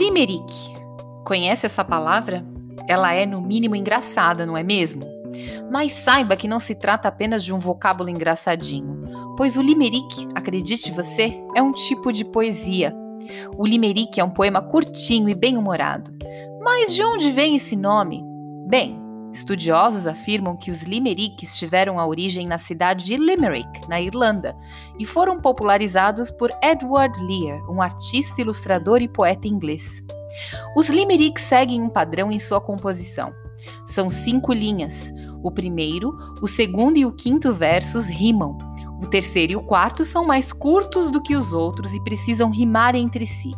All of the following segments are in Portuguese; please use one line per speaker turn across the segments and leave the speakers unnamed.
Limerick. Conhece essa palavra? Ela é, no mínimo, engraçada, não é mesmo? Mas saiba que não se trata apenas de um vocábulo engraçadinho, pois o limerick, acredite você, é um tipo de poesia. O limerick é um poema curtinho e bem-humorado. Mas de onde vem esse nome? Bem, Estudiosos afirmam que os limericks tiveram a origem na cidade de Limerick, na Irlanda, e foram popularizados por Edward Lear, um artista, ilustrador e poeta inglês. Os limericks seguem um padrão em sua composição. São cinco linhas. O primeiro, o segundo e o quinto versos rimam. O terceiro e o quarto são mais curtos do que os outros e precisam rimar entre si.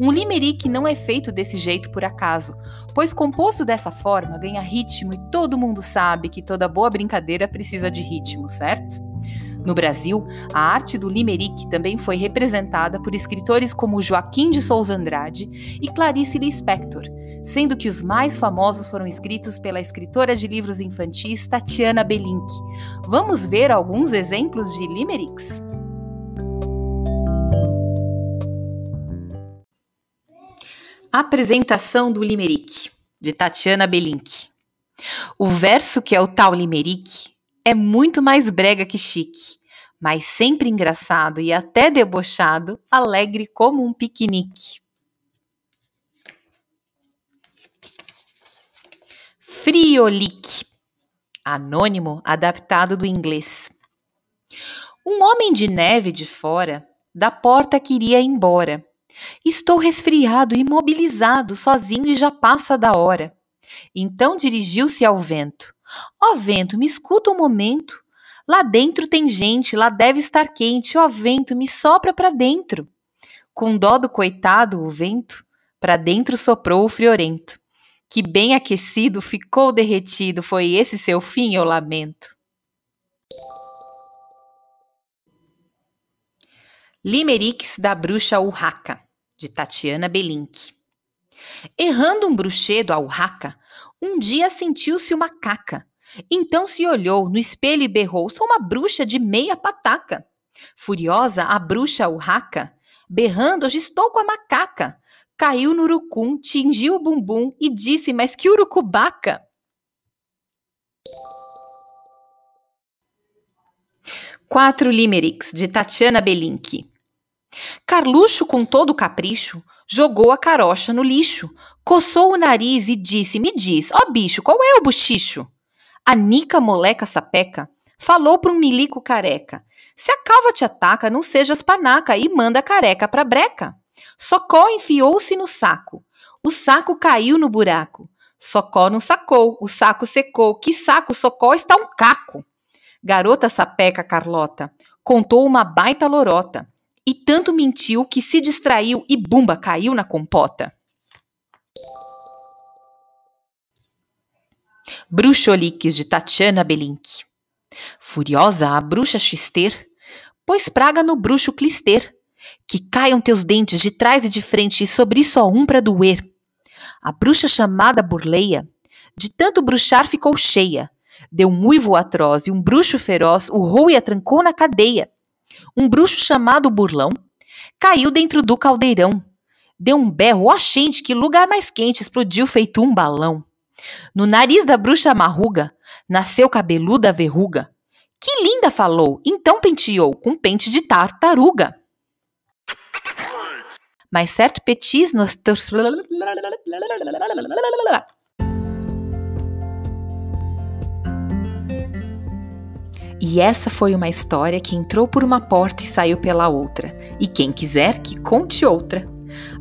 Um limerick não é feito desse jeito por acaso, pois composto dessa forma ganha ritmo e todo mundo sabe que toda boa brincadeira precisa de ritmo, certo? No Brasil, a arte do limerick também foi representada por escritores como Joaquim de Souza Andrade e Clarice Lispector, sendo que os mais famosos foram escritos pela escritora de livros infantis Tatiana Belink. Vamos ver alguns exemplos de limericks? Apresentação do Limerick, de Tatiana Belink. O verso que é o tal Limerick é muito mais brega que chique, mas sempre engraçado e até debochado, alegre como um piquenique. Friolique, anônimo adaptado do inglês. Um homem de neve de fora da porta queria ir embora Estou resfriado, imobilizado, sozinho e já passa da hora. Então dirigiu-se ao vento. Ó oh, vento, me escuta um momento. Lá dentro tem gente, lá deve estar quente. Ó oh, vento, me sopra para dentro. Com dó do coitado, o vento, para dentro soprou o friorento. Que bem aquecido ficou derretido, foi esse seu fim, eu lamento. Limericks da bruxa Urraca de Tatiana Belink. Errando um bruxedo ao raca, um dia sentiu-se uma caca. Então se olhou no espelho e berrou: Sou uma bruxa de meia pataca. Furiosa, a bruxa urraca, berrando: Hoje estou com a macaca. Caiu no urucum, tingiu o bumbum e disse: Mas que urucubaca! Quatro limericks de Tatiana Belink. Carluxo, com todo capricho, jogou a carocha no lixo, coçou o nariz e disse: Me diz, ó bicho, qual é o bochicho? A Nica moleca sapeca falou para um milico careca: Se a calva te ataca, não sejas panaca e manda a careca pra breca. Socó enfiou-se no saco. O saco caiu no buraco. Socó não sacou, o saco secou. Que saco, Socó está um caco. Garota sapeca Carlota contou uma baita lorota e tanto mentiu que se distraiu e bumba caiu na compota. Bruxoliques de Tatiana Belink. Furiosa a bruxa xister, pois praga no bruxo clister, que caiam teus dentes de trás e de frente e sobre só um para doer. A bruxa chamada Burleia, de tanto bruxar ficou cheia, deu um uivo atroz e um bruxo feroz urrou e a trancou na cadeia um bruxo chamado Burlão caiu dentro do caldeirão. Deu um berro, ó gente, que lugar mais quente, explodiu feito um balão. No nariz da bruxa marruga nasceu cabeluda verruga. Que linda falou, então penteou com pente de tartaruga. Mas certo petis nos E essa foi uma história que entrou por uma porta e saiu pela outra. E quem quiser, que conte outra.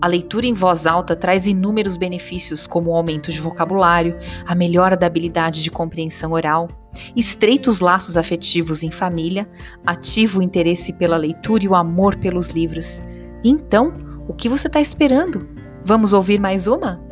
A leitura em voz alta traz inúmeros benefícios, como o aumento de vocabulário, a melhora da habilidade de compreensão oral, estreita os laços afetivos em família, ativa o interesse pela leitura e o amor pelos livros. Então, o que você está esperando? Vamos ouvir mais uma?